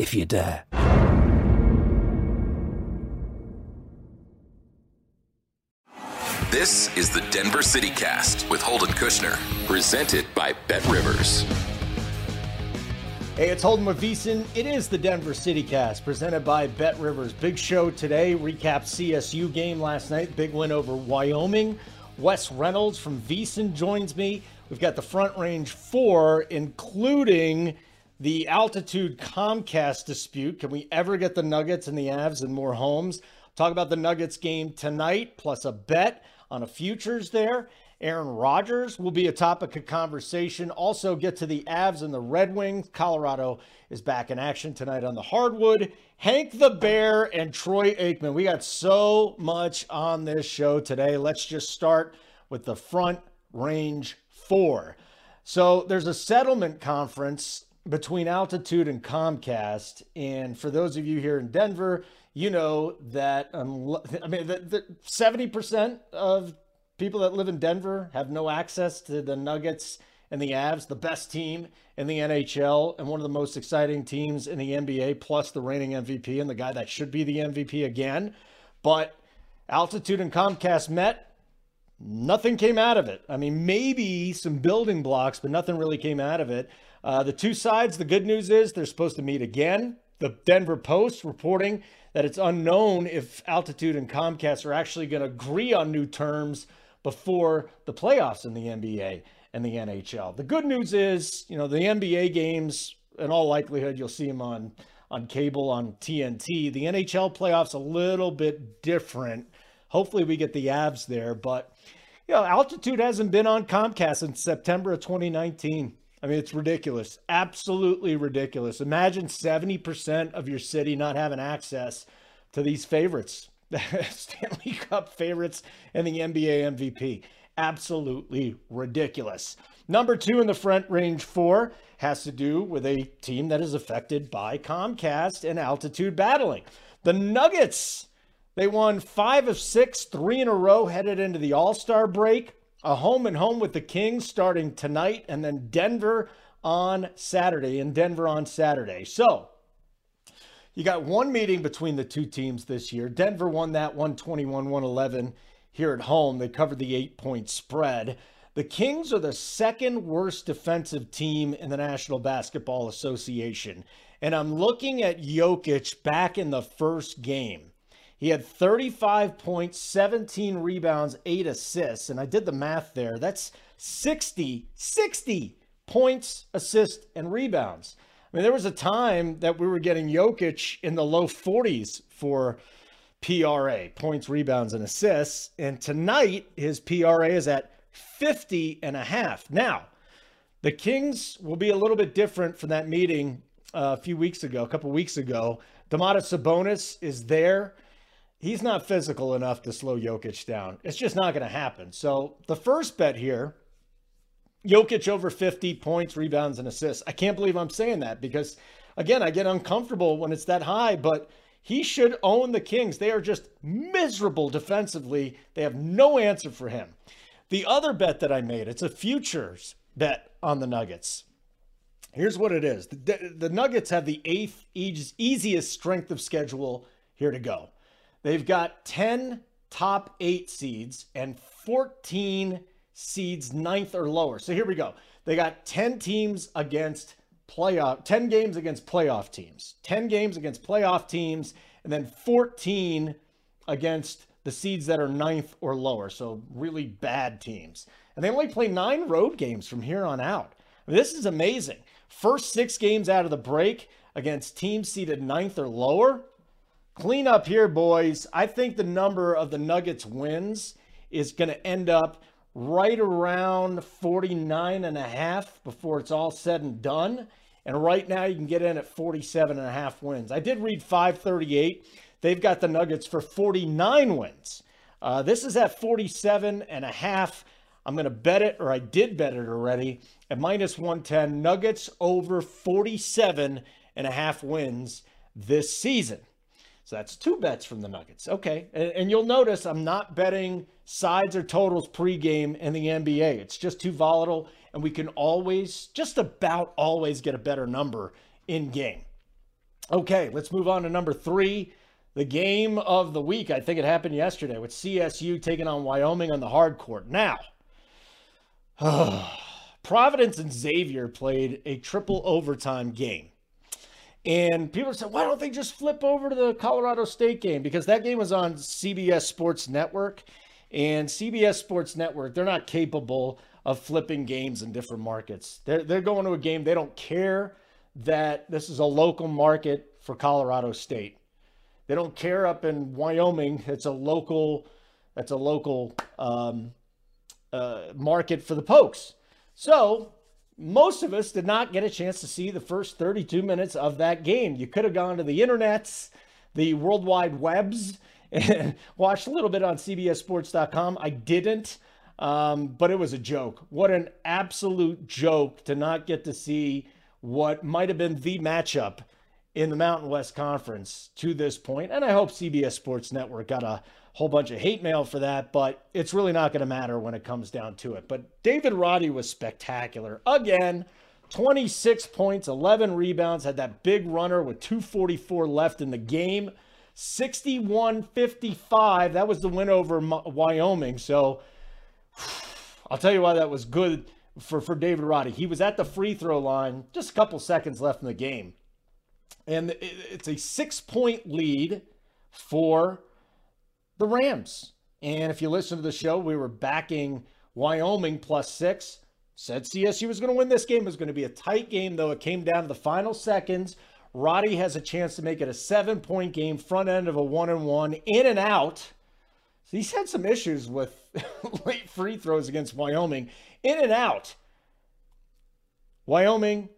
if you dare. This is the Denver City Cast with Holden Kushner, presented by Bet Rivers. Hey, it's Holden with VSiN. It is the Denver City Cast presented by Bet Rivers. Big show today. Recap CSU game last night. Big win over Wyoming. Wes Reynolds from VSiN joins me. We've got the Front Range Four, including the altitude Comcast dispute. Can we ever get the Nuggets and the Avs in more homes? Talk about the Nuggets game tonight, plus a bet on a futures there. Aaron Rodgers will be a topic of conversation. Also, get to the Avs and the Red Wings. Colorado is back in action tonight on the hardwood. Hank the Bear and Troy Aikman. We got so much on this show today. Let's just start with the Front Range Four. So, there's a settlement conference between Altitude and Comcast. And for those of you here in Denver, you know that um, I mean, the, the 70% of people that live in Denver have no access to the Nuggets and the Avs, the best team in the NHL and one of the most exciting teams in the NBA, plus the reigning MVP and the guy that should be the MVP again. But Altitude and Comcast met. Nothing came out of it. I mean, maybe some building blocks, but nothing really came out of it. Uh, the two sides, the good news is they're supposed to meet again. The Denver Post reporting that it's unknown if Altitude and Comcast are actually going to agree on new terms before the playoffs in the NBA and the NHL. The good news is, you know, the NBA games, in all likelihood, you'll see them on on cable on TNT. The NHL playoffs a little bit different. Hopefully, we get the Avs there, but you know, Altitude hasn't been on Comcast since September of 2019. I mean, it's ridiculous. Absolutely ridiculous. Imagine 70% of your city not having access to these favorites, Stanley Cup favorites and the NBA MVP. Absolutely ridiculous. Number two in the front range four has to do with a team that is affected by Comcast and altitude battling. The Nuggets, they won five of six, three in a row headed into the All Star break a home and home with the Kings starting tonight, and then Denver on Saturday, in Denver on Saturday. So you got one meeting between the two teams this year. Denver won that 121 111 here at home. They covered the eight point spread. The Kings are the second worst defensive team in the National Basketball Association. And I'm looking at Jokic back in the first game. He had 35 points, 17 rebounds, 8 assists. And I did the math there. That's 60, 60 points, assists, and rebounds. I mean, there was a time that we were getting Jokic in the low 40s for PRA, points, rebounds, and assists. And tonight, his PRA is at 50 and a half. Now, the Kings will be a little bit different from that meeting uh, a few weeks ago, a couple weeks ago. Domantas Sabonis is there he's not physical enough to slow Jokic down. It's just not going to happen. So the first bet here, Jokic over 50 points, rebounds, and assists. I can't believe I'm saying that because, again, I get uncomfortable when it's that high, but he should own the Kings. They are just miserable defensively. They have no answer for him. The other bet that I made, it's a futures bet on the Nuggets. Here's what it is the, the Nuggets have the eighth easiest strength of schedule here to go. They've got 10 top eight seeds and 14 seeds ninth or lower. So here we go. They got 10 teams against playoff 10 games against playoff teams 10 games against playoff teams and then 14 against the seeds that are ninth or lower so really bad teams and they only play nine road games from here on out I mean, this is amazing first six games out of the break against teams seeded ninth or lower clean up here boys i think the number of the nuggets wins is going to end up right around 49 and a half before it's all said and done. And right now you can get in at 47 and a half wins. I did read 538. They've got the Nuggets for 49 wins. Uh, this is at 47 and a half. I'm going to bet it, or I did bet it already, at minus 110. Nuggets over 47 and a half wins this season. So that's two bets from the Nuggets. Okay. And, and, you'll notice I'm not betting sides or totals pregame in the NBA. It's just too volatile, and we can always, just about always, get a better number in game. Okay, let's move on to number three. The game of the week. I think it happened yesterday with CSU taking on Wyoming on the hard court. Now, Providence and Xavier played a triple overtime game. And people said, why don't they just flip over to the Colorado State game? Because that game was on CBS Sports Network. And CBS Sports Network, they're not capable of flipping games in different markets. They're, they're going to a game, they don't care that this is a local market for Colorado State. They don't care up in Wyoming. It's a local, that's a local um, uh, market for the Pokes. So most of us did not get a chance to see the first 32 minutes of that game. You could have gone to the internets, the worldwide webs, and watched a little bit on CBSSports.com. I didn't, um, but it was a joke. What an absolute joke to not get to see what might have been the matchup in the Mountain West Conference to this point. And I hope CBS Sports Network got a whole bunch of hate mail for that, but it's really not going to matter when it comes down to it. But David Roddy was spectacular. Again, 26 points, 11 rebounds, had that big runner with 244 left in the game. 61 55. That was the win over Wyoming. So I'll tell you why that was good for, for David Roddy. He was at the free throw line, just a couple seconds left in the game. And it's a six point lead for the Rams. And if you listen to the show, we were backing Wyoming plus six. Said CSU was going to win this game. It was going to be a tight game, though. It came down to the final seconds. Roddy has a chance to make it a seven point game, front end of a one and one, in and out. So he's had some issues with late free throws against Wyoming. In and out. Wyoming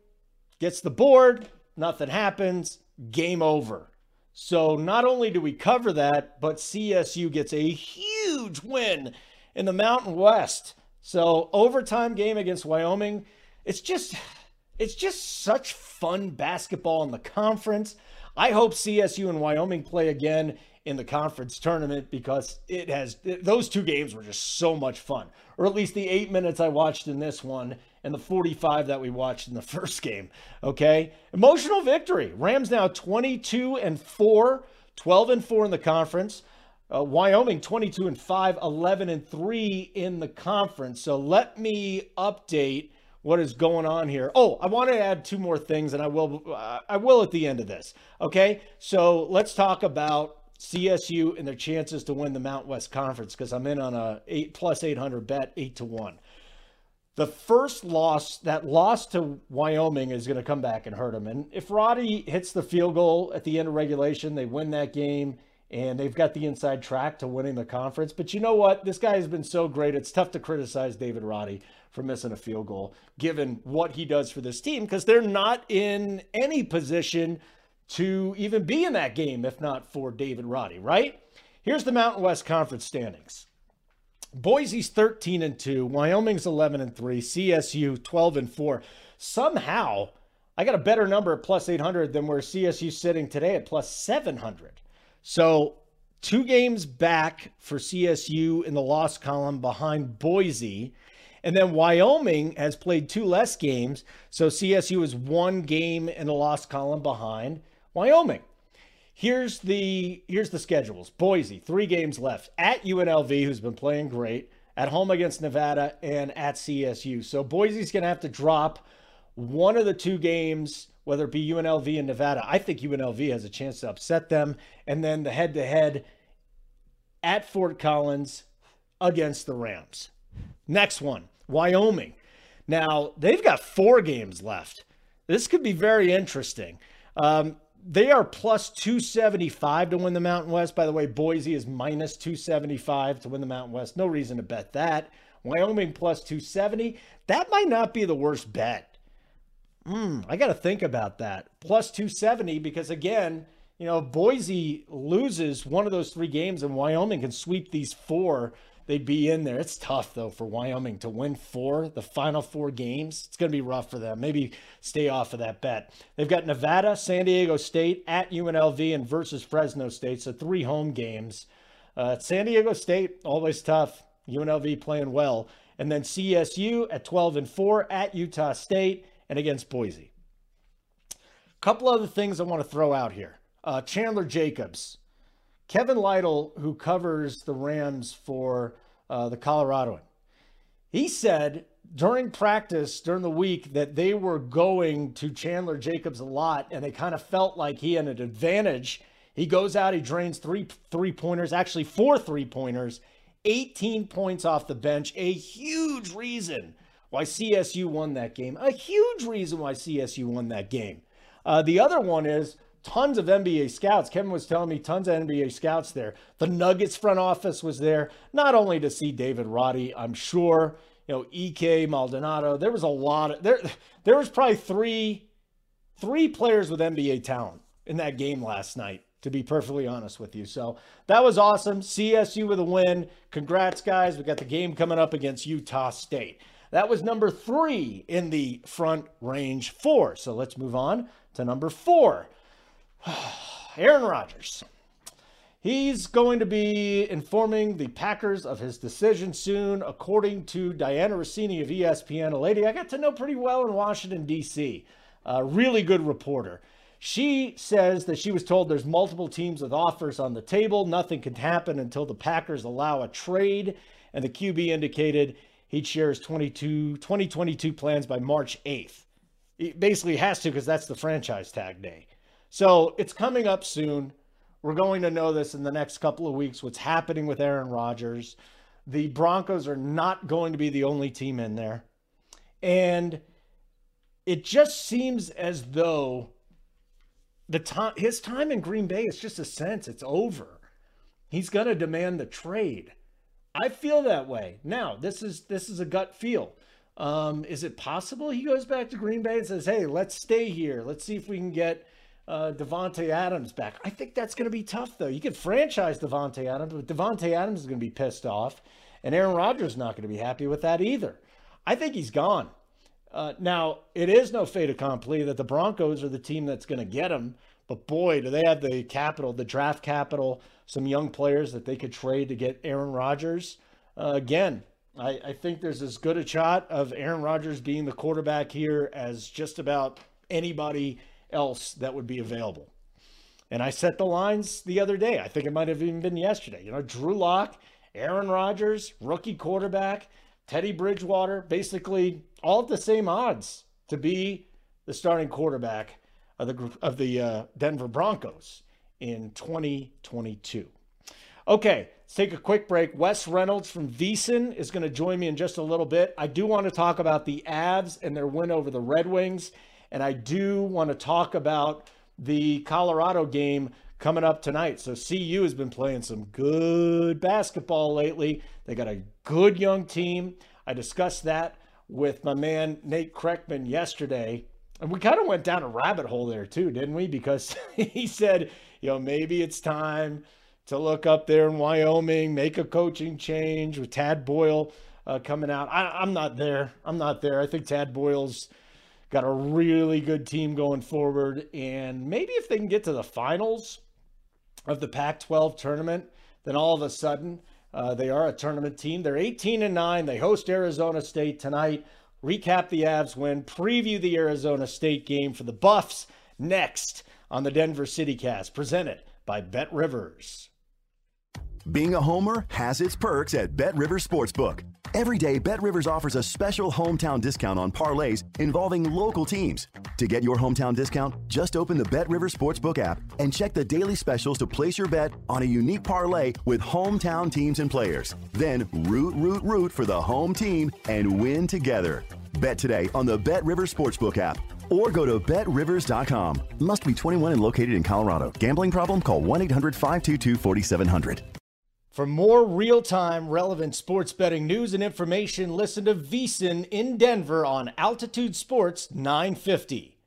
gets the board, nothing happens, game over. So not only do we cover that, but CSU gets a huge win in the Mountain West. So overtime game against Wyoming, it's just it's just such fun basketball in the conference. I hope CSU and Wyoming play again in the conference tournament because it has those two games were just so much fun. Or at least the 8 minutes I watched in this one and the 45 that we watched in the first game. Okay. Emotional victory. Rams now 22 and 4, 12 and 4 in the conference. Uh, Wyoming 22 and 5, 11 and 3 in the conference. So let me update what is going on here. Oh, I want to add two more things, and I will. Uh, I will at the end of this. Okay, so let's talk about CSU and their chances to win the Mount West Conference because I'm in on a eight plus 800 bet, eight to one the first loss, that loss to Wyoming is going to come back and hurt them. And if Roddy hits the field goal at the end of regulation, they win that game and they've got the inside track to winning the conference. But you know what? This guy has been so great. It's tough to criticize David Roddy for missing a field goal, given what he does for this team, because they're not in any position to even be in that game if not for David Roddy, right? Here's the Mountain West Conference standings. Boise's 13 and 2, Wyoming's 11 and 3, CSU 12 and 4. Somehow, I got a better number at plus 800 than where CSU's sitting today at plus 700. So, two games back for CSU in the loss column behind Boise. And then Wyoming has played two less games. So CSU is one game in the loss column behind Wyoming. Here's the here's the schedules. Boise, three games left at UNLV, who's been playing great, at home against Nevada, and at CSU. So Boise's gonna have to drop one of the two games, whether it be UNLV and Nevada, I think UNLV has a chance to upset them. And then the head to head at Fort Collins against the Rams. Next one, Wyoming. Now, they've got four games left. This could be very interesting. Um, they are plus 275 to win the Mountain West. By the way, Boise is minus 275 to win the Mountain West. No reason to bet that. Wyoming plus 270. That might not be the worst bet. Hmm, I got to think about that. Plus 270 because, again, you know, Boise loses one of those three games and Wyoming can sweep these four they'd be in there. It's tough though for Wyoming to win four, the final four games. It's going to be rough for them. Maybe stay off of that bet. They've got Nevada, San Diego State at UNLV and versus Fresno State. So three home games. Uh, San Diego State always tough. UNLV playing well, and then CSU at 12 and four at Utah State and against Boise. A couple other things I want to throw out here. Uh, Chandler Jacobs Kevin Lytle, who covers the Rams for uh, the Coloradoan, he said during practice during the week that they were going to Chandler Jacobs a lot and they kind of felt like he had an advantage. He goes out, he drains three three pointers, actually four three pointers, 18 points off the bench. A huge reason why CSU won that game. A huge reason why CSU won that game. Uh, the other one is tons of NBA scouts. Kevin was telling me tons of NBA scouts there. The Nuggets front office was there, not only to see David Roddy, I'm sure, you know, Ike Maldonado. There was a lot of there there was probably three three players with NBA talent in that game last night, to be perfectly honest with you. So that was awesome. CSU with a win. Congrats, guys. We got the game coming up against Utah State. That was number three in the front range four. So let's move on to number four. Aaron Rodgers. He's going to be informing the Packers of his decision soon, according to Dianna Russini of ESPN, a lady I got to know pretty well in Washington, D.C. A really good reporter. She says that she was told there's multiple teams with offers on the table. Nothing can happen until the Packers allow a trade. And the QB indicated he'd share his 22, 2022 plans by March 8th. He basically has to because that's the franchise tag day. So it's coming up soon. We're going to know this in the next couple of weeks what's happening with Aaron Rodgers. The Broncos are not going to be the only team in there. And it just seems as though the time his time in Green Bay is just a sense it's over. He's going to demand the trade. I feel that way. Now, this is this is a gut feel. Um, is it possible he goes back to Green Bay and says, "Hey, let's stay here. Let's see if we can get uh, Davante Adams back. I think that's going to be tough, though. You could franchise Davante Adams, but Davante Adams is going to be pissed off, and Aaron Rodgers is not going to be happy with that either. I think he's gone. Uh, now, it is no fait accompli that the Broncos are the team that's going to get him, but boy, do they have the capital, the draft capital, some young players that they could trade to get Aaron Rodgers. Uh, again, I, I think there's as good a shot of Aaron Rodgers being the quarterback here as just about anybody else that would be available. And I set the lines the other day. I think it might have even been yesterday. You know, Drew Lock, Aaron Rodgers, rookie quarterback, Teddy Bridgewater, basically all at the same odds to be the starting quarterback of the of the uh, Denver Broncos in 2022. Okay, let's take a quick break. Wes Reynolds from VSiN is going to join me in just a little bit. I do want to talk about the Avs and their win over the Red Wings and I do want to talk about the Colorado game coming up tonight. So CU has been playing some good basketball lately. They got a good young team. I discussed that with my man Nate Kreckman yesterday. And we kind of went down a rabbit hole there too, didn't we? Because he said, you know, maybe it's time to look up there in Wyoming, make a coaching change with Tad Boyle uh, coming out. I, am not there. I'm not there. I think Tad Boyle's got a really good team going forward. And maybe if they can get to the finals of the Pac 12 tournament, then all of a sudden uh, they are a tournament team. They're 18 and 9. They host Arizona State tonight. Recap the Avs win, preview the Arizona State game for the Buffs next on the Denver City Cast, presented by Bet Rivers. Being a homer has its perks at Bet Rivers Sportsbook. Every day, Bet Rivers offers a special hometown discount on parlays involving local teams. To get your hometown discount, just open the Bet Rivers Sportsbook app and check the daily specials to place your bet on a unique parlay with hometown teams and players. Then root, root, root for the home team and win together. Bet today on the Bet Rivers Sportsbook app or go to betrivers.com. Must be 21 and located in Colorado. Gambling problem? Call 1 800 522 4700. For more real time, relevant sports betting news and information, listen to VSIN in Denver on Altitude Sports 950.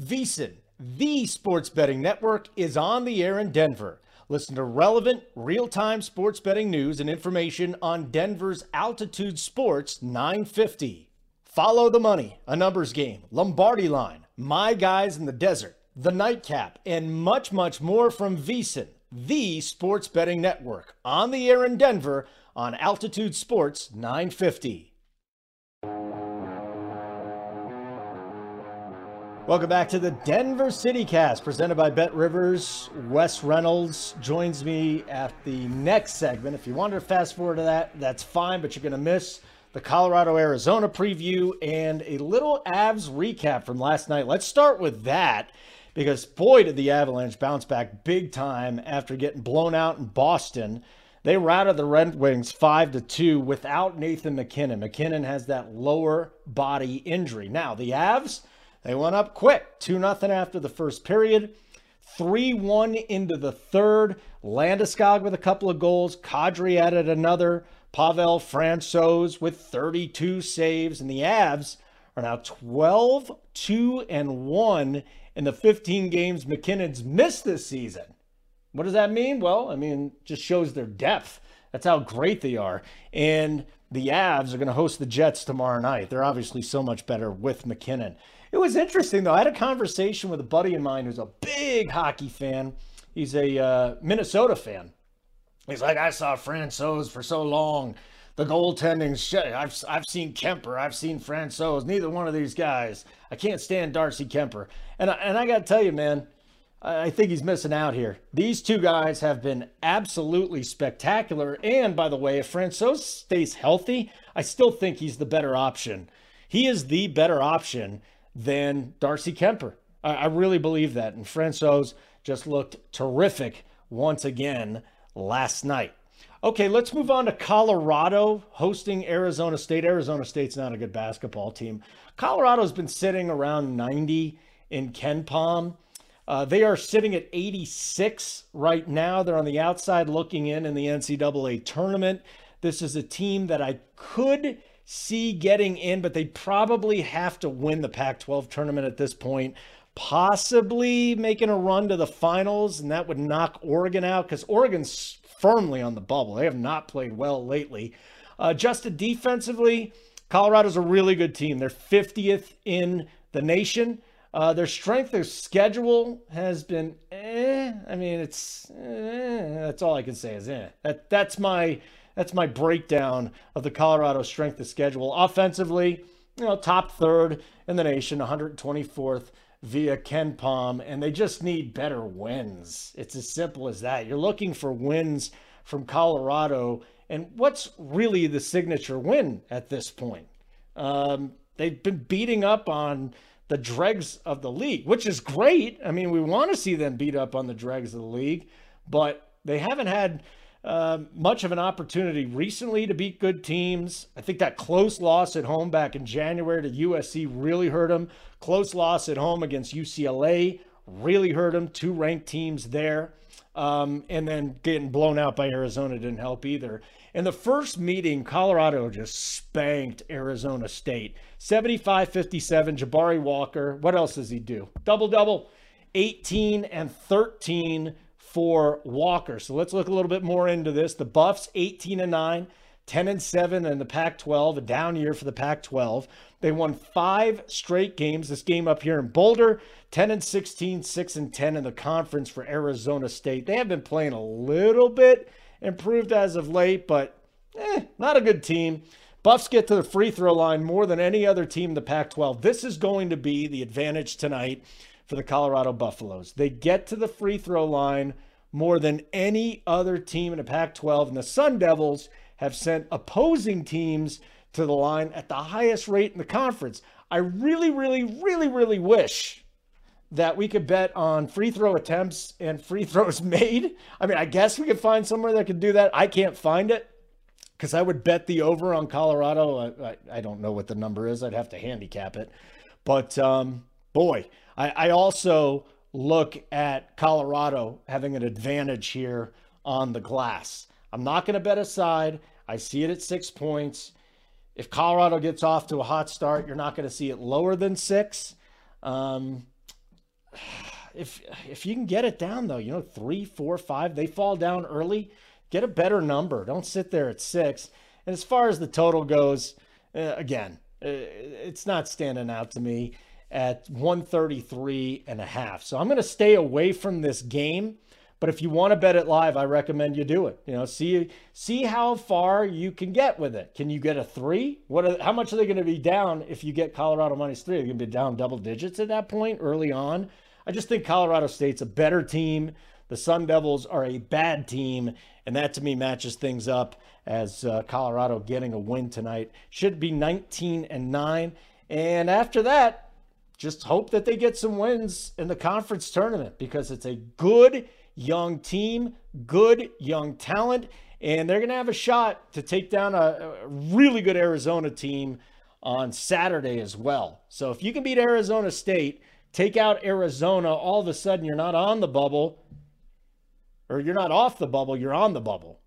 VSIN, the sports betting network, is on the air in Denver. Listen to relevant, real time sports betting news and information on Denver's Altitude Sports 950. Follow the money, a numbers game, Lombardi line, my guys in the desert, the nightcap, and much, much more from VSIN the sports betting network, on the air in Denver on Altitude Sports 950. Welcome back to the Denver City Cast presented by Bet Rivers. Wes Reynolds joins me at the next segment. If you wanted to fast forward to that, that's fine, but you're going to miss the Colorado Arizona preview and a little Avs recap from last night. Let's start with that because boy did the Avalanche bounce back big time after getting blown out in Boston. They routed the Red Wings 5 to 2 without Nathan MacKinnon. MacKinnon has that lower body injury. Now, the Avs, they went up quick, 2 0 after the first period. 3 1 into the third. Landeskog with a couple of goals. Kadri added another. Pavel Francouz with 32 saves. And the Avs are now 12 2 and 1 in the 15 games MacKinnon's missed this season. What does that mean? Well, I mean, just shows their depth. That's how great they are. And the Avs are going to host the Jets tomorrow night. They're obviously so much better with MacKinnon. It was interesting, though. I had a conversation with a buddy of mine who's a big hockey fan. He's a uh, Minnesota fan. He's like, I saw Francouz for so long. The goaltending, shit. I've, I've seen Kuemper, I've seen Francouz. Neither one of these guys. I can't stand Darcy Kuemper. And I, and I got to tell you, man, I think he's missing out here. These two guys have been absolutely spectacular. And by the way, if Francouz stays healthy, I still think he's the better option. He is the better option than Darcy Kuemper. I, I really believe that. And Francouz just looked terrific once again last night. Okay, let's move on to Colorado hosting Arizona State. Arizona State's not a good basketball team. Colorado's been sitting around 90 in KenPom. Uh, they are sitting at 86 right now. They're on the outside looking in in the NCAA tournament. This is a team that I could see getting in, but they probably have to win the Pac 12 tournament at this point. Possibly making a run to the finals, and that would knock Oregon out because Oregon's firmly on the bubble. They have not played well lately. Uh, defensively, Colorado's a really good team. They're 50th in the nation. Uh, their strength of schedule has been eh. I mean, it's eh. that's all I can say is eh. That that's my that's my breakdown of the Colorado strength of schedule. Offensively, you know, top third in the nation, 124th via KenPom, and they just need better wins. It's as simple as that. You're looking for wins from Colorado, and what's really the signature win at this point? Um, they've been beating up on the dregs of the league, which is great. I mean, we want to see them beat up on the dregs of the league, but they haven't had uh, much of an opportunity recently to beat good teams. I think that close loss at home back in January to USC really hurt them. Close loss at home against UCLA really hurt them. Two ranked teams there. Um, and then getting blown out by Arizona didn't help either. In the first meeting, Colorado just spanked Arizona State 75 57. Jabari Walker, what else does he do? Double double, 18 and 13 for Walker. So let's look a little bit more into this. The Buffs 18 and 9, 10 and 7 in the Pac 12, a down year for the Pac 12. They won five straight games. This game up here in Boulder, 10 and 16, 6 and 10 in the conference for Arizona State. They have been playing a little bit improved as of late, but eh, not a good team. Buffs get to the free throw line more than any other team in the Pac 12. This is going to be the advantage tonight for the Colorado Buffaloes. They get to the free throw line more than any other team in the Pac 12. And the Sun Devils have sent opposing teams to the line at the highest rate in the conference. I really, really, really, really wish that we could bet on free throw attempts and free throws made. I mean, I guess we could find somewhere that could do that. I can't find it because I would bet the over on Colorado. I, I, I, don't know what the number is. I'd have to handicap it. But um, boy, I, I also look at Colorado having an advantage here on the glass. I'm not going to bet aside. I see it at six points. If Colorado gets off to a hot start, you're not going to see it lower than six. Um, if if you can get it down though, you know, three, four, five, they fall down early. Get a better number. Don't sit there at six. And as far as the total goes, uh, again, uh, it's not standing out to me at 133 and a half. So I'm going to stay away from this game. But if you want to bet it live, I recommend you do it. You know, see see how far you can get with it. Can you get a three? What? Are, how much are they going to be down if you get Colorado minus three? They're going to be down double digits at that point early on? I just think Colorado State's a better team. The Sun Devils are a bad team, and that to me matches things up as uh, Colorado getting a win tonight. Should be 19 and 9. And after that, just hope that they get some wins in the conference tournament because it's a good young team, good young talent, and they're going to have a shot to take down a, a really good Arizona team on Saturday as well. So if you can beat Arizona State, take out Arizona, all of a sudden you're not on the bubble or you're not off the bubble, you're on the bubble.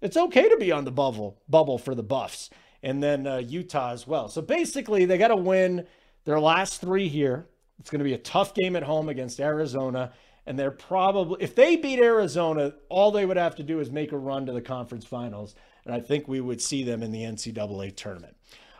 It's okay to be on the bubble bubble for the Buffs and then uh, Utah as well. So basically they got to win their last 3 here. It's going to be a tough game at home against Arizona and they're probably if they beat Arizona, all they would have to do is make a run to the conference finals, and I think we would see them in the NCAA tournament.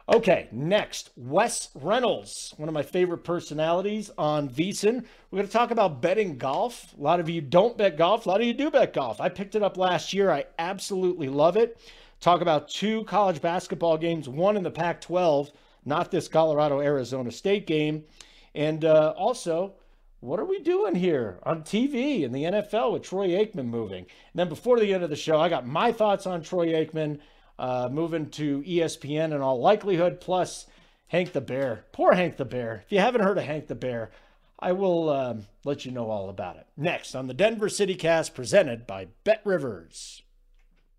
Okay, next, Wes Reynolds, one of my favorite personalities on VSiN. We're going to talk about betting golf. A lot of you don't bet golf, a lot of you do bet golf. I picked it up last year. I absolutely love it. Talk about two college basketball games, one in the Pac 12, not this Colorado Arizona State game. And uh, also, what are we doing here on TV in the NFL with Troy Aikman moving? And then before the end of the show, I got my thoughts on Troy Aikman uh, moving to ESPN in all likelihood, plus Hank the Bear. Poor Hank the Bear. If you haven't heard of Hank the Bear, I will um, let you know all about it. Next on the Denver City Cast, presented by Bet Rivers.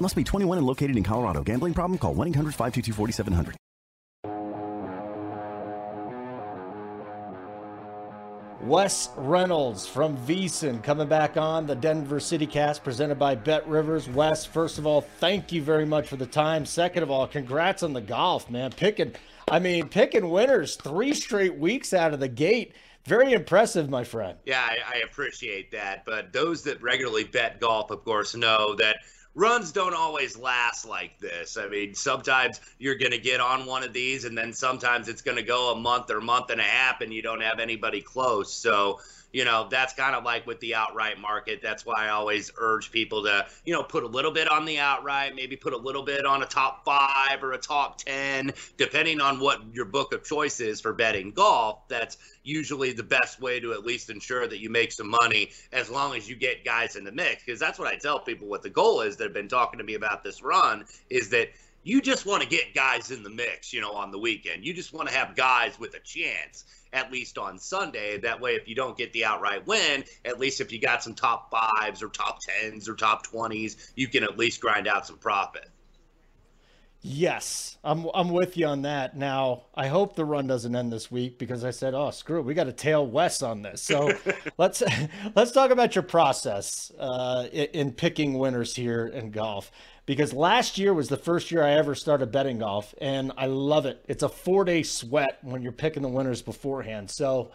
Must be 21 and located in Colorado. Gambling problem? Call 1 800 522 4700. Wes Reynolds from VSiN coming back on the Denver City Cast presented by Bet Rivers. Wes, first of all, thank you very much for the time. Second of all, congrats on the golf, man. Picking, I mean, picking winners three straight weeks out of the gate. Very impressive, my friend. Yeah, I, I appreciate that. But those that regularly bet golf, of course, know that runs don't always last like this. I mean, sometimes you're going to get on one of these, and then sometimes it's going to go a month or month and a half, and you don't have anybody close. So, you know, that's kind of like with the outright market. That's why I always urge people to, you know, put a little bit on the outright, maybe put a little bit on a top five or a top 10, depending on what your book of choice is for betting golf. That's usually the best way to at least ensure that you make some money as long as you get guys in the mix. Because that's what I tell people what the goal is that have been talking to me about this run is that you just want to get guys in the mix, you know, on the weekend. You just want to have guys with a chance at least on Sunday. That way, if you don't get the outright win, at least if you got some top fives or top tens or top 20s, you can at least grind out some profit. Yes, I'm I'm with you on that. Now, I hope the run doesn't end this week because I said, "Oh, screw it, we got to tail Wes on this." So let's let's talk about your process uh, in picking winners here in golf because last year was the first year I ever started betting golf, and I love it. It's a four day sweat when you're picking the winners beforehand. So,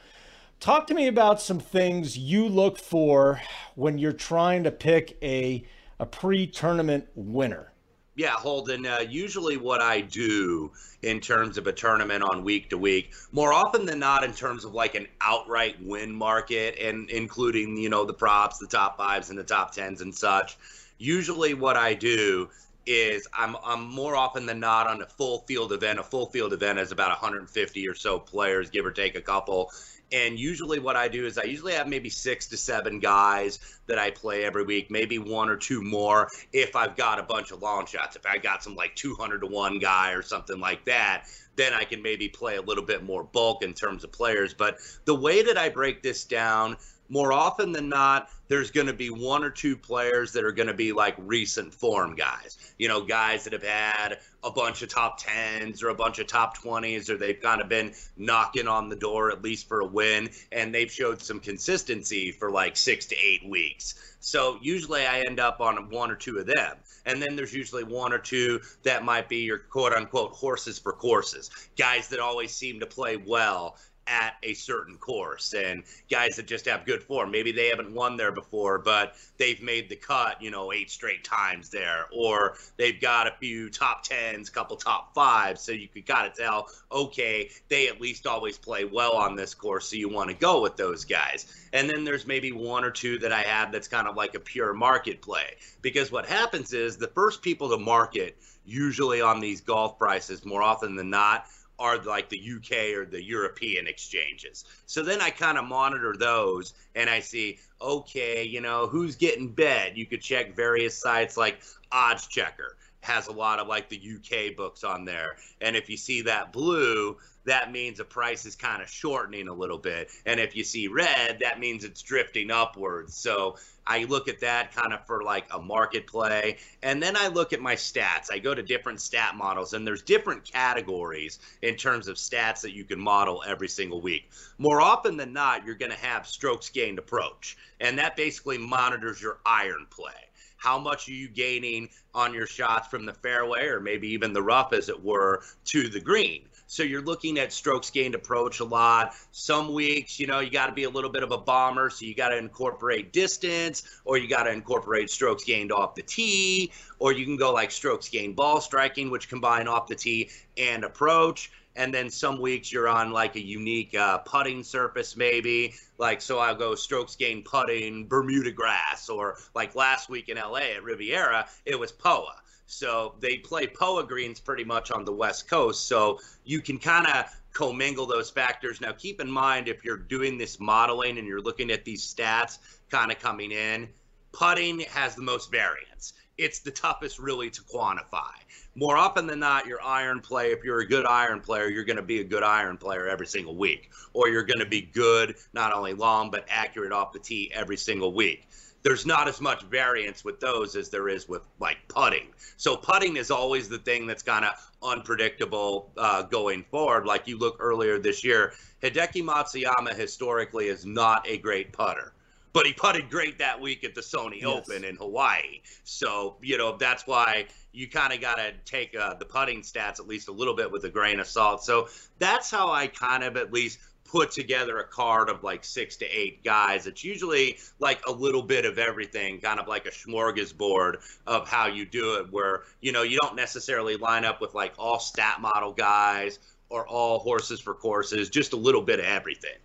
talk to me about some things you look for when you're trying to pick a, a pre tournament winner. Yeah, Holden. Uh, usually, what I do in terms of a tournament on week to week, more often than not, in terms of like an outright win market, and including you know the props, the top fives, and the top tens and such. Usually, what I do is I'm I'm more often than not on a full field event. A full field event is about 150 or so players, give or take a couple. And usually, what I do is I usually have maybe six to seven guys that I play every week, maybe one or two more if I've got a bunch of long shots. If I got some like 200 to one guy or something like that, then I can maybe play a little bit more bulk in terms of players. But the way that I break this down, more often than not, there's going to be one or two players that are going to be like recent form guys. You know, guys that have had a bunch of top 10s or a bunch of top 20s, or they've kind of been knocking on the door at least for a win, and they've showed some consistency for like six to eight weeks. So usually I end up on one or two of them. And then there's usually one or two that might be your quote unquote horses for courses, guys that always seem to play well at a certain course and guys that just have good form. Maybe they haven't won there before, but they've made the cut, you know, eight straight times there, or they've got a few top tens, couple top fives. So you could kind of tell, okay, they at least always play well on this course. So you want to go with those guys. And then there's maybe one or two that I have that's kind of like a pure market play. Because what happens is the first people to market, usually on these golf prices, more often than not, are like the UK or the European exchanges. So then I kind of monitor those and I see, okay, you know, who's getting bed? You could check various sites like Odds Checker has a lot of like the UK books on there. And if you see that blue, that means the price is kind of shortening a little bit. And if you see red, that means it's drifting upwards. So I look at that kind of for like a market play. And then I look at my stats. I go to different stat models, and there's different categories in terms of stats that you can model every single week. More often than not, you're going to have strokes gained approach, and that basically monitors your iron play how much are you gaining on your shots from the fairway or maybe even the rough as it were to the green so you're looking at strokes gained approach a lot. Some weeks, you know, you got to be a little bit of a bomber, so you got to incorporate distance, or you got to incorporate strokes gained off the tee, or you can go like strokes gained ball striking, which combine off the tee and approach. And then some weeks you're on like a unique uh, putting surface, maybe. Like, so I'll go strokes gained putting, Bermuda grass, or like last week in LA at Riviera, it was POA. So they play POA greens pretty much on the West Coast. So you can kind of commingle those factors. Now, keep in mind if you're doing this modeling and you're looking at these stats kind of coming in, putting has the most variance. It's the toughest really to quantify. More often than not, your iron play, if you're a good iron player, you're going to be a good iron player every single week. Or you're going to be good, not only long, but accurate off the tee every single week there's not as much variance with those as there is with like putting. So putting is always the thing that's kind of unpredictable uh, going forward. Like you look earlier this year, Hideki Matsuyama historically is not a great putter. But he putted great that week at the Sony yes. Open in Hawaii. So, you know, that's why you kind of got to take uh, the putting stats at least a little bit with a grain of salt. So that's how I kind of at least put together a card of like six to eight guys. It's usually like a little bit of everything, kind of like a smorgasbord of how you do it, where, you know, you don't necessarily line up with like all stat model guys or all horses for courses, just a little bit of everything.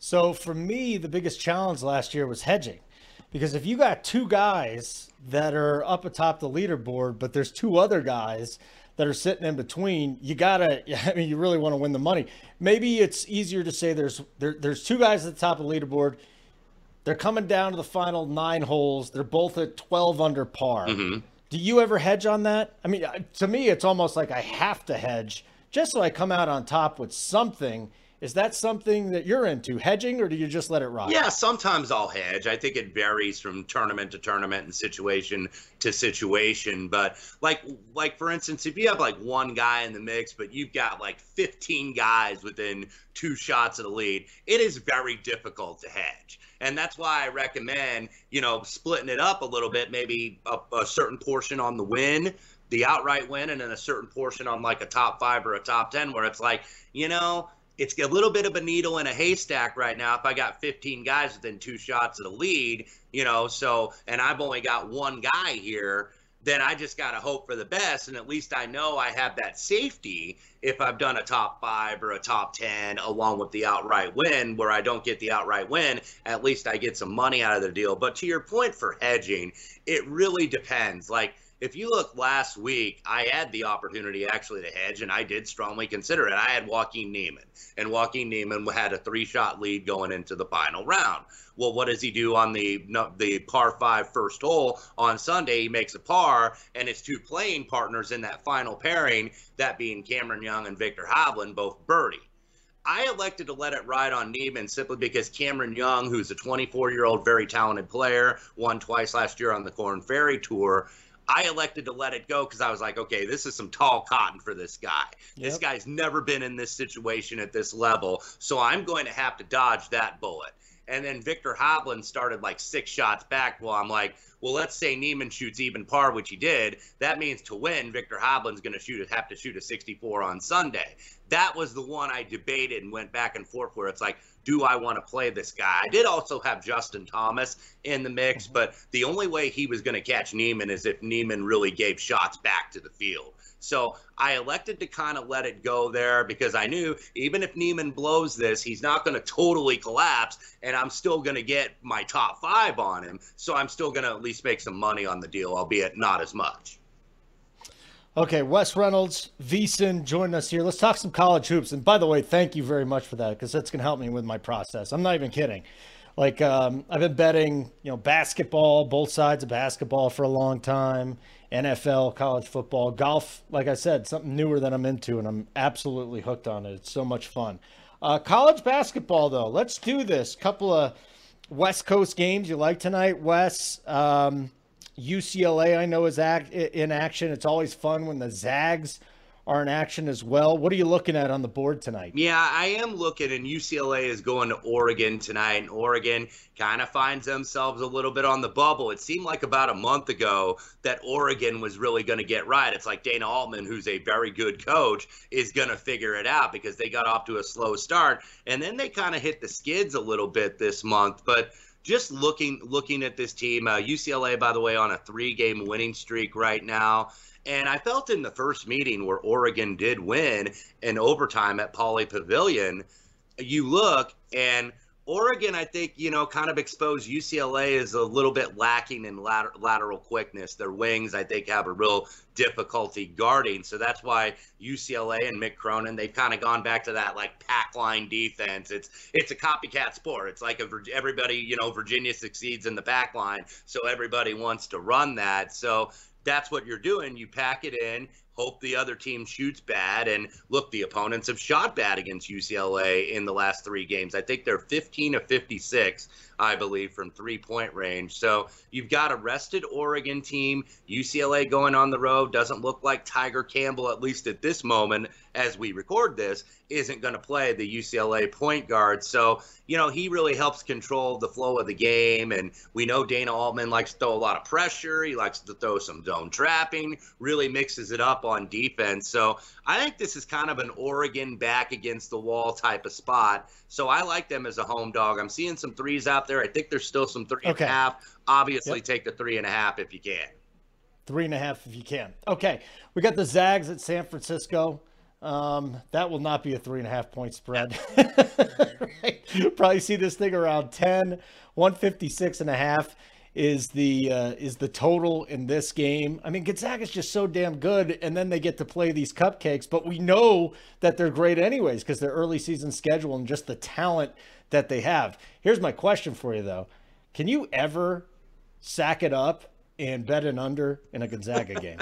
So for me, the biggest challenge last year was hedging. Because if you got two guys that are up atop the leaderboard, but there's two other guys that are sitting in between, you gotta. I mean, you really want to win the money. Maybe it's easier to say there's there, there's two guys at the top of the leaderboard. They're coming down to the final nine holes. They're both at 12 under par. Mm-hmm. Do you ever hedge on that? I mean, to me, it's almost like I have to hedge just so I come out on top with something is that something that you're into, hedging, or do you just let it ride? Yeah, sometimes I'll hedge. I think it varies from tournament to tournament and situation to situation. But like, like for instance, if you have like one guy in the mix, but you've got like 15 guys within two shots of the lead, it is very difficult to hedge. And that's why I recommend, you know, splitting it up a little bit, maybe a, a certain portion on the win the outright win and then a certain portion on like a top five or a top 10 where it's like, you know, it's a little bit of a needle in a haystack right now. If I got 15 guys within two shots of the lead, you know, so and I've only got one guy here, then I just got to hope for the best. And at least I know I have that safety if I've done a top five or a top 10 along with the outright win, where I don't get the outright win, at least I get some money out of the deal. But to your point for hedging, it really depends. Like, if you look last week, I had the opportunity actually to hedge, and I did strongly consider it. I had Joaquin Niemann, and Joaquin Niemann had a three-shot lead going into the final round. Well, what does he do on the the par five first hole on Sunday? He makes a par, and his two playing partners in that final pairing, that being Cameron Young and Viktor Hovland, both birdie. I elected to let it ride on Niemann simply because Cameron Young, who's a 24 year old, very talented player, won twice last year on the Corn Ferry Tour, I elected to let it go because I was like, okay, this is some tall cotton for this guy. Yep. This guy's never been in this situation at this level. So I'm going to have to dodge that bullet. And then Viktor Hovland started like six shots back. Well, I'm like, well, let's say Niemann shoots even par, which he did. That means to win, Viktor Hovland's going to shoot have to shoot a 64 on Sunday. That was the one I debated and went back and forth where it's like, do I want to play this guy? I did also have Justin Thomas in the mix, mm-hmm. but the only way he was going to catch Niemann is if Niemann really gave shots back to the field. So I elected to kind of let it go there because I knew even if Niemann blows this, he's not going to totally collapse, and I'm still going to get my top five on him. So I'm still going to at least make some money on the deal, albeit not as much. Okay, Wes Reynolds, VSiN, join us here. Let's talk some college hoops. And by the way, thank you very much for that because that's going to help me with my process. I'm not even kidding. Like um, I've been betting, you know, basketball, both sides of basketball for a long time, NFL, college football, golf. Like I said, something newer that I'm into, and I'm absolutely hooked on it. It's so much fun. Uh, college basketball, though, let's do this. Couple of West Coast games you like tonight, Wes. Um, UCLA, I know, is act, in action. It's always fun when the Zags are in action as well. What are you looking at on the board tonight? Yeah, I am looking, and UCLA is going to Oregon tonight. And Oregon kind of finds themselves a little bit on the bubble. It seemed like about a month ago that Oregon was really going to get right. It's like Dana Altman, who's a very good coach, is going to figure it out because they got off to a slow start. And then they kind of hit the skids a little bit this month. But just looking looking at this team, uh, UCLA, by the way, on a three game winning streak right now. And I felt in the first meeting where Oregon did win in overtime at Pauley Pavilion, you look and Oregon, I think, you know, kind of exposed UCLA is a little bit lacking in later, lateral quickness. Their wings, I think, have a real difficulty guarding. So that's why UCLA and Mick Cronin, they've kind of gone back to that like pack line defense. It's it's a copycat sport. It's like a, everybody, you know, Virginia succeeds in the pack line, so everybody wants to run that. So that's what you're doing. You pack it in, hope the other team shoots bad. And look, the opponents have shot bad against UCLA in the last three games. I think they're 15 of 56, I believe, from three point range. So you've got a rested Oregon team. UCLA going on the road doesn't look like Tiger Campbell, at least at this moment, as we record this, isn't going to play the UCLA point guard. So, you know, he really helps control the flow of the game. And we know Dana Altman likes to throw a lot of pressure. He likes to throw some zone trapping, really mixes it up on defense. So I think this is kind of an Oregon back against the wall type of spot. So I like them as a home dog. I'm seeing some threes out there. I think there's still some three okay. and a half. Obviously, yep. take the three and a half if you can. Three and a half if you can. Okay. We got the Zags at San Francisco. Um, that will not be a three and a half point spread. right? Probably see this thing around 10, 156 and a half is the uh, is the total in this game. I mean, Gonzaga is just so damn good, and then they get to play these cupcakes. But we know that they're great anyways because their early season schedule and just the talent that they have. Here's my question for you though: Can you ever sack it up and bet an under in a Gonzaga game?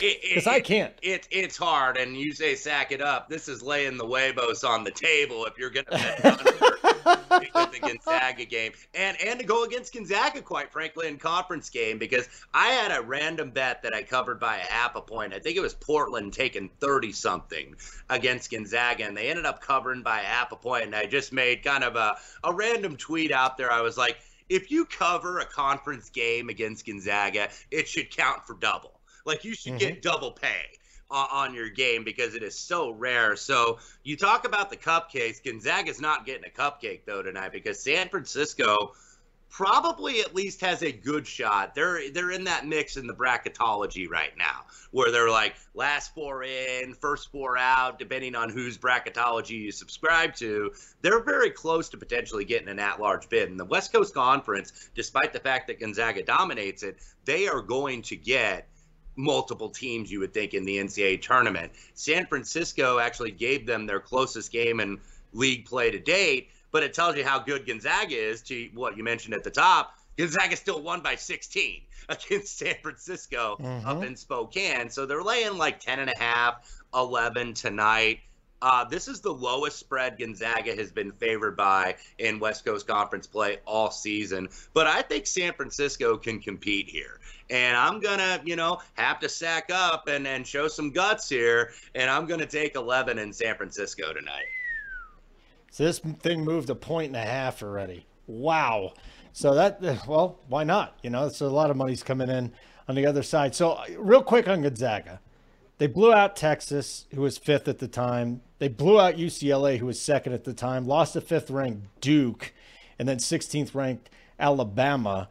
Because I can't. It, it, it's hard, and you say sack it up. This is laying the huevos on the table if you're going to bet with the Gonzaga game, and and to go against Gonzaga, quite frankly, in conference game because I had a random bet that I covered by a half a point. I think it was Portland taking thirty something against Gonzaga, and they ended up covering by a half a point. And I just made kind of a a random tweet out there. I was like. If you cover a conference game against Gonzaga, it should count for double. Like you should mm-hmm. get double pay on, on your game because it is so rare. So you talk about the cupcakes. Gonzaga's not getting a cupcake though tonight because San Francisco probably at least has a good shot. They're they're in that mix in the bracketology right now, where they're like last four in, first four out, depending on whose bracketology you subscribe to. They're very close to potentially getting an at-large bid. In the West Coast Conference, despite the fact that Gonzaga dominates it, they are going to get multiple teams you would think in the NCAA tournament. San Francisco actually gave them their closest game in league play to date but it tells you how good Gonzaga is to what you mentioned at the top. Gonzaga still won by 16 against San Francisco mm-hmm. up in Spokane. So they're laying like 10 and a half, 11 tonight. Uh, this is the lowest spread Gonzaga has been favored by in West Coast Conference play all season. But I think San Francisco can compete here. And I'm going to, you know, have to sack up and, and show some guts here. And I'm going to take 11 in San Francisco tonight. So this thing moved a point and a half already. Wow. So that, well, why not? You know, so a lot of money's coming in on the other side. So real quick on Gonzaga. They blew out Texas, who was fifth at the time. They blew out UCLA, who was second at the time. Lost to fifth ranked Duke, and then 16th ranked Alabama.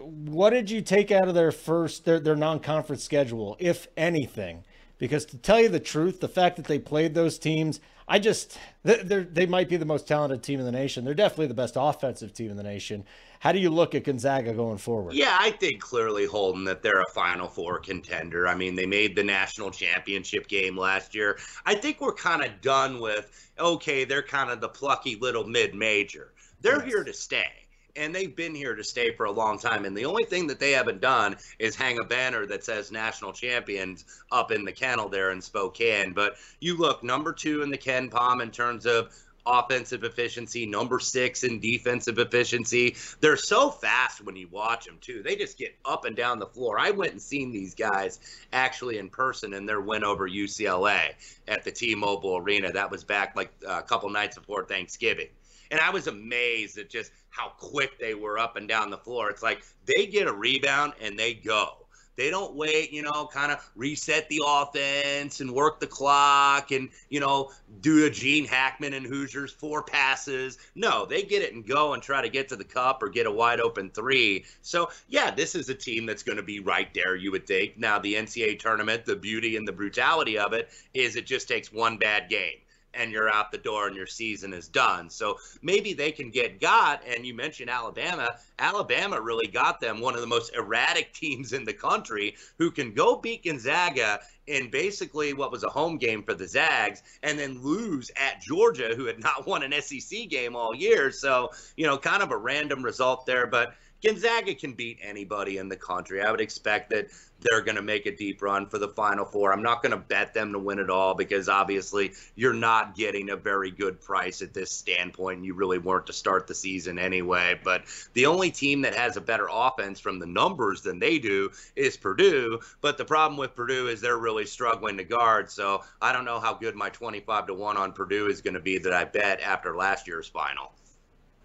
What did you take out of their first their their non conference schedule, if anything? Because to tell you the truth, the fact that they played those teams, I just they they might be the most talented team in the nation. They're definitely the best offensive team in the nation. How do you look at Gonzaga going forward? Yeah, I think clearly Holden that they're a Final Four contender. I mean, they made the national championship game last year. I think we're kind of done with okay, they're kind of the plucky little mid major. They're yes. here to stay and they've been here to stay for a long time. And the only thing that they haven't done is hang a banner that says national champions up in the kennel there in Spokane. But you look number two in the KenPom in terms of offensive efficiency, number six in defensive efficiency. They're so fast when you watch them too. They just get up and down the floor. I went and seen these guys actually in person in their win over UCLA at the T-Mobile Arena. That was back like a couple nights before Thanksgiving. And I was amazed at just how quick they were up and down the floor. It's like they get a rebound and they go. They don't wait, you know, kind of reset the offense and work the clock and, you know, do a Gene Hackman and Hoosiers four passes. No, they get it and go and try to get to the cup or get a wide open three. So, yeah, this is a team that's going to be right there, you would think. Now, the NCAA tournament, the beauty and the brutality of it is it just takes one bad game and you're out the door and your season is done. So maybe they can get got. And you mentioned Alabama. Alabama really got them one of the most erratic teams in the country who can go beat Gonzaga in basically what was a home game for the Zags and then lose at Georgia, who had not won an SEC game all year. So, you know, kind of a random result there. But Gonzaga can beat anybody in the country. I would expect that they're going to make a deep run for the Final Four. I'm not going to bet them to win it all because obviously you're not getting a very good price at this standpoint. You really weren't to start the season anyway. But the only team that has a better offense from the numbers than they do is Purdue. But the problem with Purdue is they're really struggling to guard. So I don't know how good my 25 to 1 on Purdue is going to be that I bet after last year's final.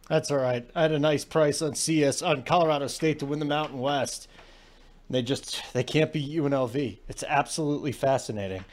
That's all right. I had a nice price on CS on Colorado State to win the Mountain West. They just they can't be UNLV. It's absolutely fascinating.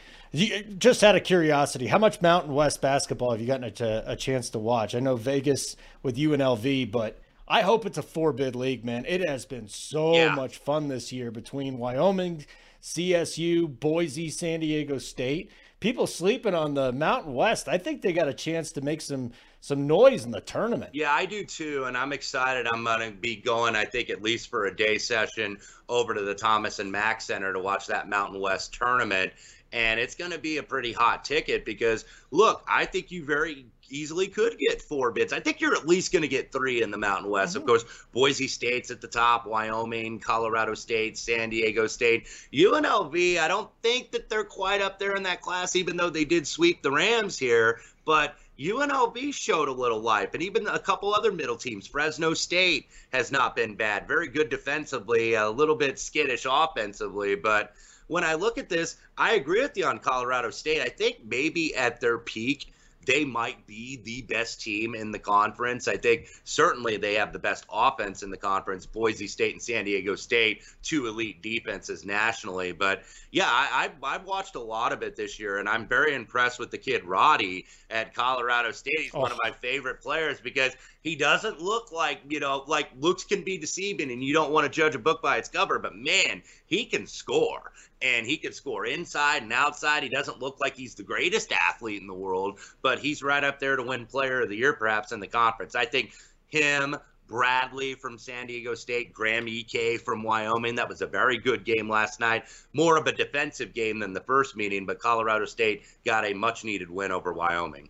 Just out of curiosity, how much Mountain West basketball have you gotten a, a chance to watch? I know Vegas with UNLV, but I hope it's a four bid league, man. It has been so yeah. much fun this year between Wyoming, CSU, Boise, San Diego State. People sleeping on the Mountain West. I think they got a chance to make some some noise in the tournament. Yeah, I do too, and I'm excited. I'm going to be going, I think, at least for a day session over to the Thomas and Mack Center to watch that Mountain West tournament. And it's going to be a pretty hot ticket because, look, I think you very easily could get four bids. I think you're at least going to get three in the Mountain West. Mm-hmm. Of course, Boise State's at the top, Wyoming, Colorado State, San Diego State. UNLV, I don't think that they're quite up there in that class, even though they did sweep the Rams here. But UNLV showed a little life, and even a couple other middle teams. Fresno State has not been bad. Very good defensively, a little bit skittish offensively. But when I look at this, I agree with you on Colorado State. I think maybe at their peak, they might be the best team in the conference. I think certainly they have the best offense in the conference. Boise State and San Diego State, two elite defenses nationally. But yeah, I, have watched a lot of it this year, and I'm very impressed with the kid Roddy at Colorado State. He's oh. one of my favorite players because He doesn't look like, you know, like looks can be deceiving and you don't want to judge a book by its cover, but man, he can score and he can score inside and outside. He doesn't look like he's the greatest athlete in the world, but he's right up there to win player of the year perhaps in the conference. I think him, Bradley from San Diego State, Graham Ike from Wyoming. That was a very good game last night. More of a defensive game than the first meeting, but Colorado State got a much needed win over Wyoming.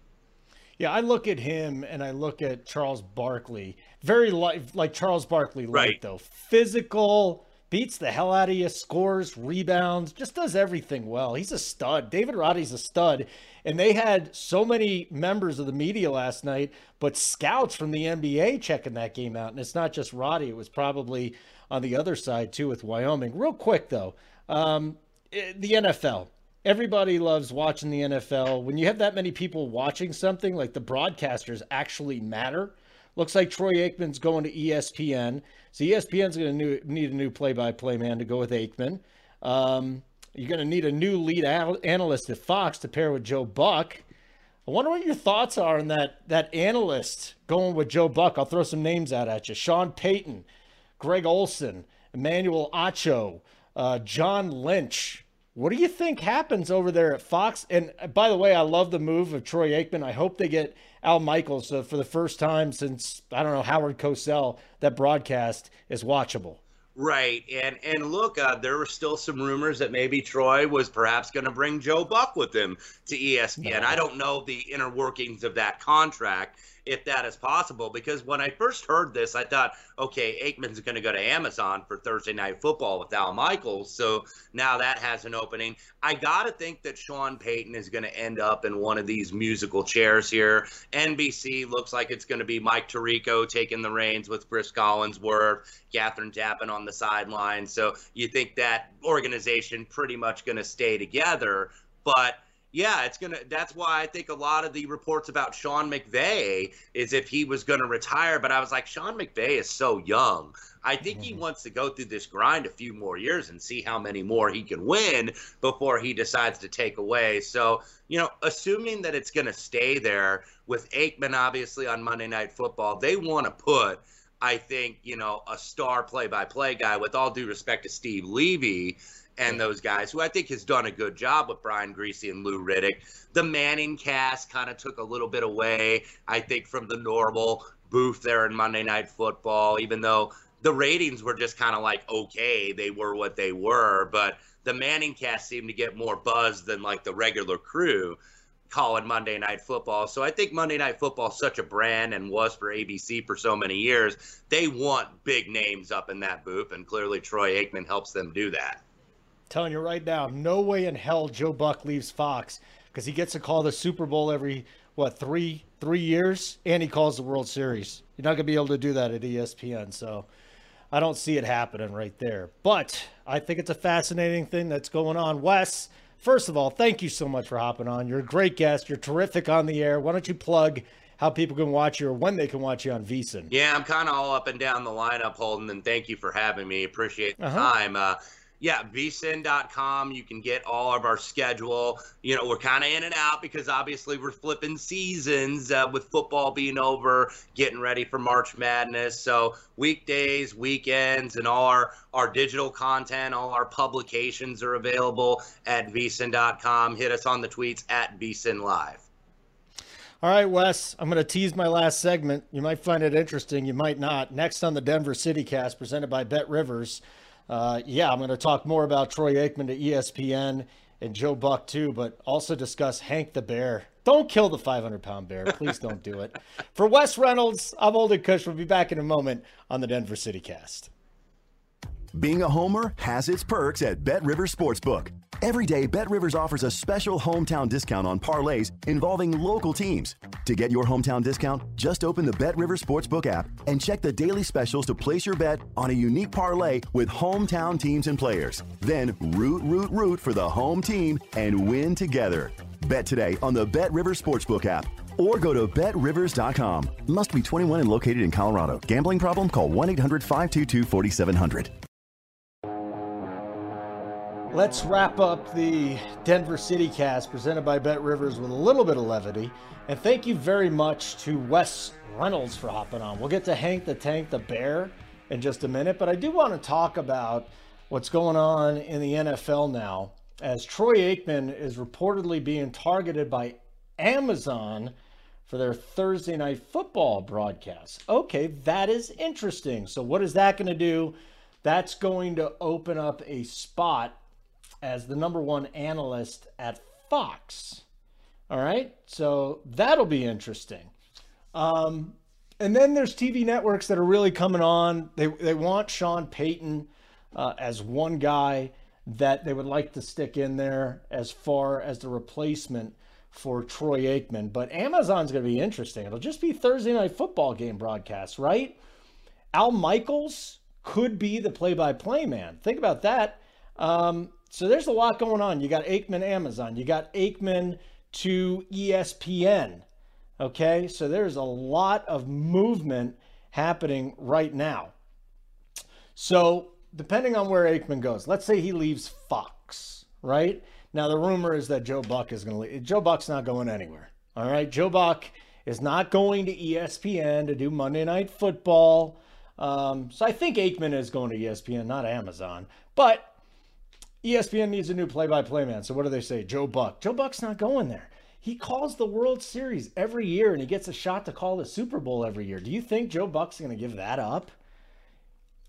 Yeah, I look at him and I look at Charles Barkley. Very like like Charles Barkley, right? Though physical, beats the hell out of you, scores, rebounds, just does everything well. He's a stud. David Roddy's a stud. And they had so many members of the media last night, but scouts from the NBA checking that game out. And it's not just Roddy, it was probably on the other side too with Wyoming. Real quick though, um, eh, the NFL. Everybody loves watching the NFL. When you have that many people watching something, like the broadcasters actually matter. Looks like Troy Aikman's going to ESPN. So ESPN's going to need a new play-by-play man to go with Aikman. Um, you're going to need a new lead analyst at Fox to pair with Joe Buck. I wonder what your thoughts are on that that analyst going with Joe Buck. I'll throw some names out at you: Sean Payton, Greg Olsen, Emmanuel Acho, uh, John Lynch. What do you think happens over there at Fox? And uh, by the way, I love the move of Troy Aikman. I hope they get Al Michaels uh, for the first time since I don't know Howard Cosell. That broadcast is watchable. Right, and and look, uh, there were still some rumors that maybe Troy was perhaps going to bring Joe Buck with him to ESPN. No. I don't know the inner workings of that contract if that is possible. Because when I first heard this, I thought, okay, Aikman's going to go to Amazon for Thursday Night Football with Al Michaels. So now that has an opening. I got to think that Sean Payton is going to end up in one of these musical chairs here. NBC looks like it's going to be Mike Tirico taking the reins with Chris Collinsworth, Kathryn Tappen on the sideline. So you think that organization pretty much going to stay together. But yeah, it's gonna. That's why I think a lot of the reports about Sean McVay is if he was gonna retire. But I was like, Sean McVay is so young. I think he wants to go through this grind a few more years and see how many more he can win before he decides to take away. So, you know, assuming that it's going to stay there with Aikman, obviously, on Monday Night Football, they want to put, I think, you know, a star play by play guy, with all due respect to Steve Levy and those guys, who I think has done a good job with Brian Griese and Lou Riddick. The Manning cast kind of took a little bit away, I think, from the normal booth there in Monday Night Football, even though the ratings were just kind of like okay, they were what they were, but the Manning cast seemed to get more buzz than like the regular crew calling Monday Night Football. So I think Monday Night Football is such a brand and was for ABC for so many years. They want big names up in that booth, and clearly Troy Aikman helps them do that telling you right now, no way in hell Joe Buck leaves Fox because he gets to call the Super Bowl every what three three years, and he calls the World Series. You're not gonna be able to do that at ESPN, so I don't see it happening right there. But I think it's a fascinating thing that's going on. Wes, first of all, thank you so much for hopping on. You're a great guest. You're terrific on the air. Why don't you plug how people can watch you or when they can watch you on VSiN? Yeah, I'm kind of all up and down the lineup, Holden, and thank you for having me. Appreciate the uh-huh. time. Uh, yeah, vsin.com. You can get all of our schedule. You know, we're kind of in and out because obviously we're flipping seasons uh, with football being over, getting ready for March Madness. So weekdays, weekends, and all our, our digital content, all our publications are available at vsin.com. Hit us on the tweets at vsin live. All right, Wes, I'm going to tease my last segment. You might find it interesting. You might not. Next on the Denver City Cast, presented by Bet Rivers. Uh, yeah, I'm going to talk more about Troy Aikman to ESPN and Joe Buck too, but also discuss Hank the Bear. Don't kill the 500 pound bear. Please don't do it. For Wes Reynolds, I'm Holden Kush. We'll be back in a moment on the Denver City Cast. Being a homer has its perks at Bet Rivers Sportsbook. Every day, Bet Rivers offers a special hometown discount on parlays involving local teams. To get your hometown discount, just open the Bet Rivers Sportsbook app and check the daily specials to place your bet on a unique parlay with hometown teams and players. Then root, root, root for the home team and win together. Bet today on the Bet Rivers Sportsbook app or go to betrivers.com. Must be 21 and located in Colorado. Gambling problem? Call 1 800 522 4700. Let's wrap up the Denver City cast presented by Bet Rivers with a little bit of levity. And thank you very much to Wes Reynolds for hopping on. We'll get to Hank the Tank the Bear in just a minute, but I do want to talk about what's going on in the NFL now as Troy Aikman is reportedly being targeted by Amazon for their Thursday night football broadcast. Okay, that is interesting. So, what is that going to do? That's going to open up a spot as the number one analyst at Fox. All right, so that'll be interesting. Um, and then there's TV networks that are really coming on. They they want Sean Payton uh, as one guy that they would like to stick in there as far as the replacement for Troy Aikman. But Amazon's going to be interesting. It'll just be Thursday night football game broadcast, right? Al Michaels could be the play-by-play man. Think about that. Um, so there's a lot going on. You got Aikman Amazon. You got Aikman to ESPN. Okay, so there's a lot of movement happening right now. So depending on where Aikman goes, let's say he leaves Fox, right? Now the rumor is that Joe Buck is going to leave. Joe Buck's not going anywhere. All right, Joe Buck is not going to ESPN to do Monday Night Football. Um, so I think Aikman is going to ESPN, not Amazon. But ESPN needs a new play-by-play man. So what do they say? Joe Buck. Joe Buck's not going there. He calls the World Series every year and he gets a shot to call the Super Bowl every year. Do you think Joe Buck's going to give that up?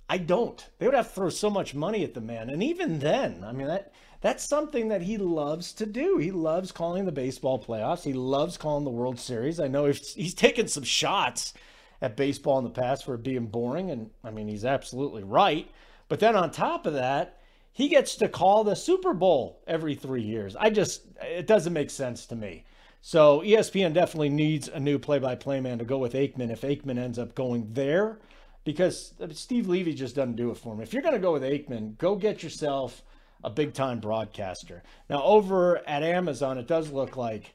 I don't. They would have to throw so much money at the man. And even then, I mean that that's something that he loves to do. He loves calling the baseball playoffs. He loves calling the World Series. I know he's taken some shots at baseball in the past for being boring and I mean he's absolutely right. But then on top of that, he gets to call the Super Bowl every three years. I just, it doesn't make sense to me. So ESPN definitely needs a new play by play man to go with Aikman if Aikman ends up going there because Steve Levy just doesn't do it for him. If you're going to go with Aikman, go get yourself a big time broadcaster. Now, over at Amazon, it does look like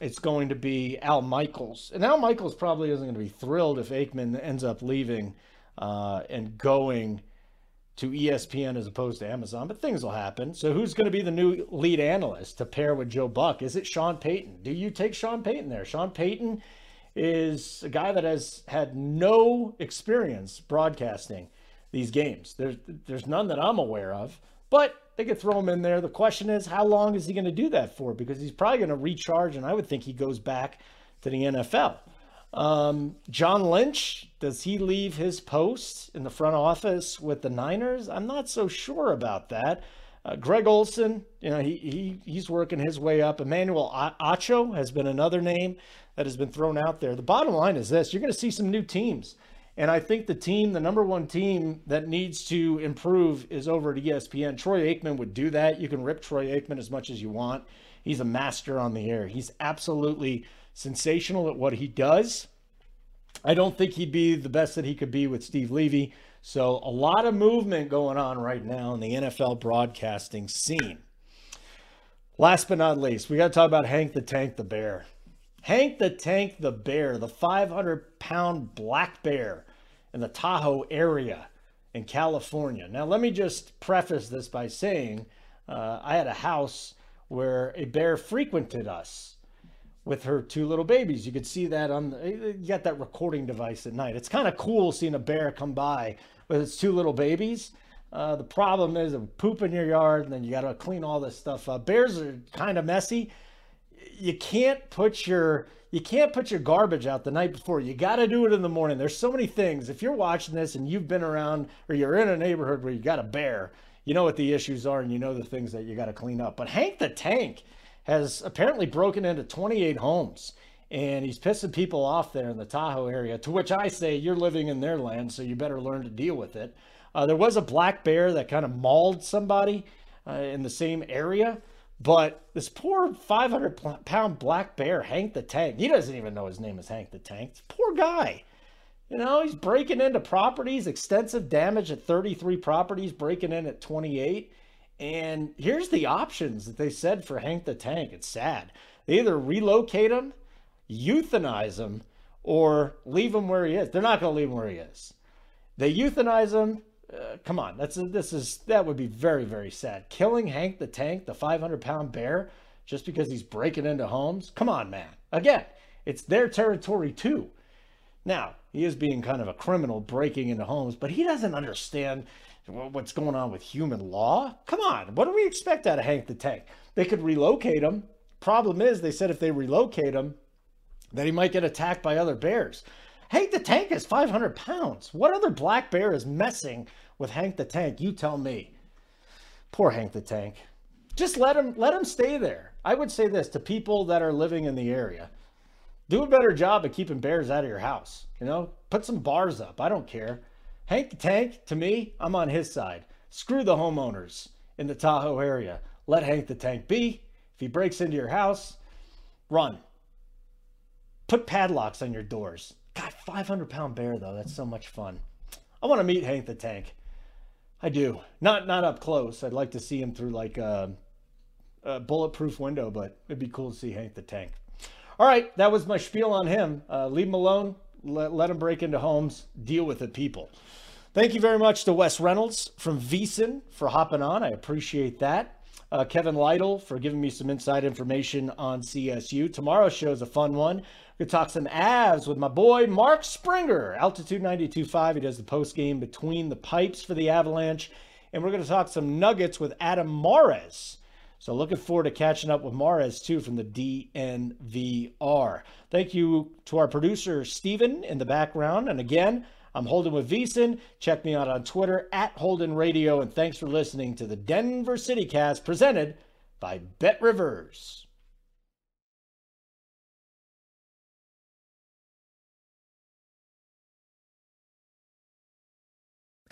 it's going to be Al Michaels. And Al Michaels probably isn't going to be thrilled if Aikman ends up leaving uh, and going to ESPN as opposed to Amazon, but things will happen. So who's going to be the new lead analyst to pair with Joe Buck? Is it Sean Payton? Do you take Sean Payton there? Sean Payton is a guy that has had no experience broadcasting these games. There's there's none that I'm aware of, but they could throw him in there. The question is, how long is he going to do that for? Because he's probably going to recharge, and I would think he goes back to the NFL. Um, John Lynch, does he leave his post in the front office with the Niners? I'm not so sure about that. Uh, Greg Olsen, you know, he, he he's working his way up. Emmanuel Acho has been another name that has been thrown out there. The bottom line is this: you're going to see some new teams, and I think the team, the number one team that needs to improve, is over at ESPN. Troy Aikman would do that. You can rip Troy Aikman as much as you want. He's a master on the air. He's absolutely sensational at what he does. I don't think he'd be the best that he could be with Steve Levy. So, a lot of movement going on right now in the NFL broadcasting scene. Last but not least, we got to talk about Hank the Tank the Bear. Hank the Tank the Bear, the 500 pound black bear in the Tahoe area in California. Now, let me just preface this by saying uh, I had a house where a bear frequented us with her two little babies. You could see that on the, you got that recording device at night. It's kind of cool seeing a bear come by with its two little babies. Uh, the problem is it poop in your yard and then you got to clean all this stuff up. Bears are kind of messy. You can't put your you can't put your garbage out the night before. You got to do it in the morning. There's so many things. If you're watching this and you've been around or you're in a neighborhood where you got a bear, you know what the issues are and you know the things that you got to clean up. But Hank the Tank, has apparently broken into 28 homes and he's pissing people off there in the Tahoe area. To which I say, you're living in their land, so you better learn to deal with it. Uh, there was a black bear that kind of mauled somebody uh, in the same area, but this poor 500 pound black bear, Hank the Tank, he doesn't even know his name is Hank the Tank. Poor guy. You know, he's breaking into properties, extensive damage at 33 properties, breaking in at 28. And here's the options that they said for Hank the Tank. It's sad. They either relocate him, euthanize him, or leave him where he is. They're not going to leave him where he is. They euthanize him, Uh, come on, that's a, this is that would be very very sad. Killing Hank the Tank, the 500 pound bear, just because he's breaking into homes. Come on, man. Again, it's their territory too. Now he is being kind of a criminal breaking into homes, but he doesn't understand what's going on with human law. Come on, what do we expect out of Hank the Tank? They could relocate him. Problem is, they said if they relocate him, that he might get attacked by other bears. Hank the Tank is 500 pounds. What other black bear is messing with Hank the Tank? You tell me. Poor Hank the Tank. Just let him let him stay there. I would say this to people that are living in the area. Do a better job of keeping bears out of your house. You know, put some bars up. I don't care. Hank the Tank, to me, I'm on his side. Screw the homeowners in the Tahoe area. Let Hank the Tank be. If he breaks into your house, run. Put padlocks on your doors. God, 500 pound bear though. That's so much fun. I want to meet Hank the Tank. I do. Not not up close. I'd like to see him through like a, a bulletproof window, but it'd be cool to see Hank the Tank. All right, that was my spiel on him. Uh, leave him alone. Let, let him break into homes. Deal with the people. Thank you very much to Wes Reynolds from VSiN for hopping on. I appreciate that. Uh, Kevin Lytle for giving me some inside information on CSU. Tomorrow's show is a fun one. We're going to talk some Avs with my boy Mark Springer, Altitude 92.5. He does the post game between the pipes for the Avalanche. And we're going to talk some Nuggets with Adam Mares. So looking forward to catching up with Mares too from the DNVR. Thank you to our producer Steven in the background. And again, I'm Holden with VSiN. Check me out on Twitter at Holden Radio. And thanks for listening to the Denver City Cast presented by Bet Rivers.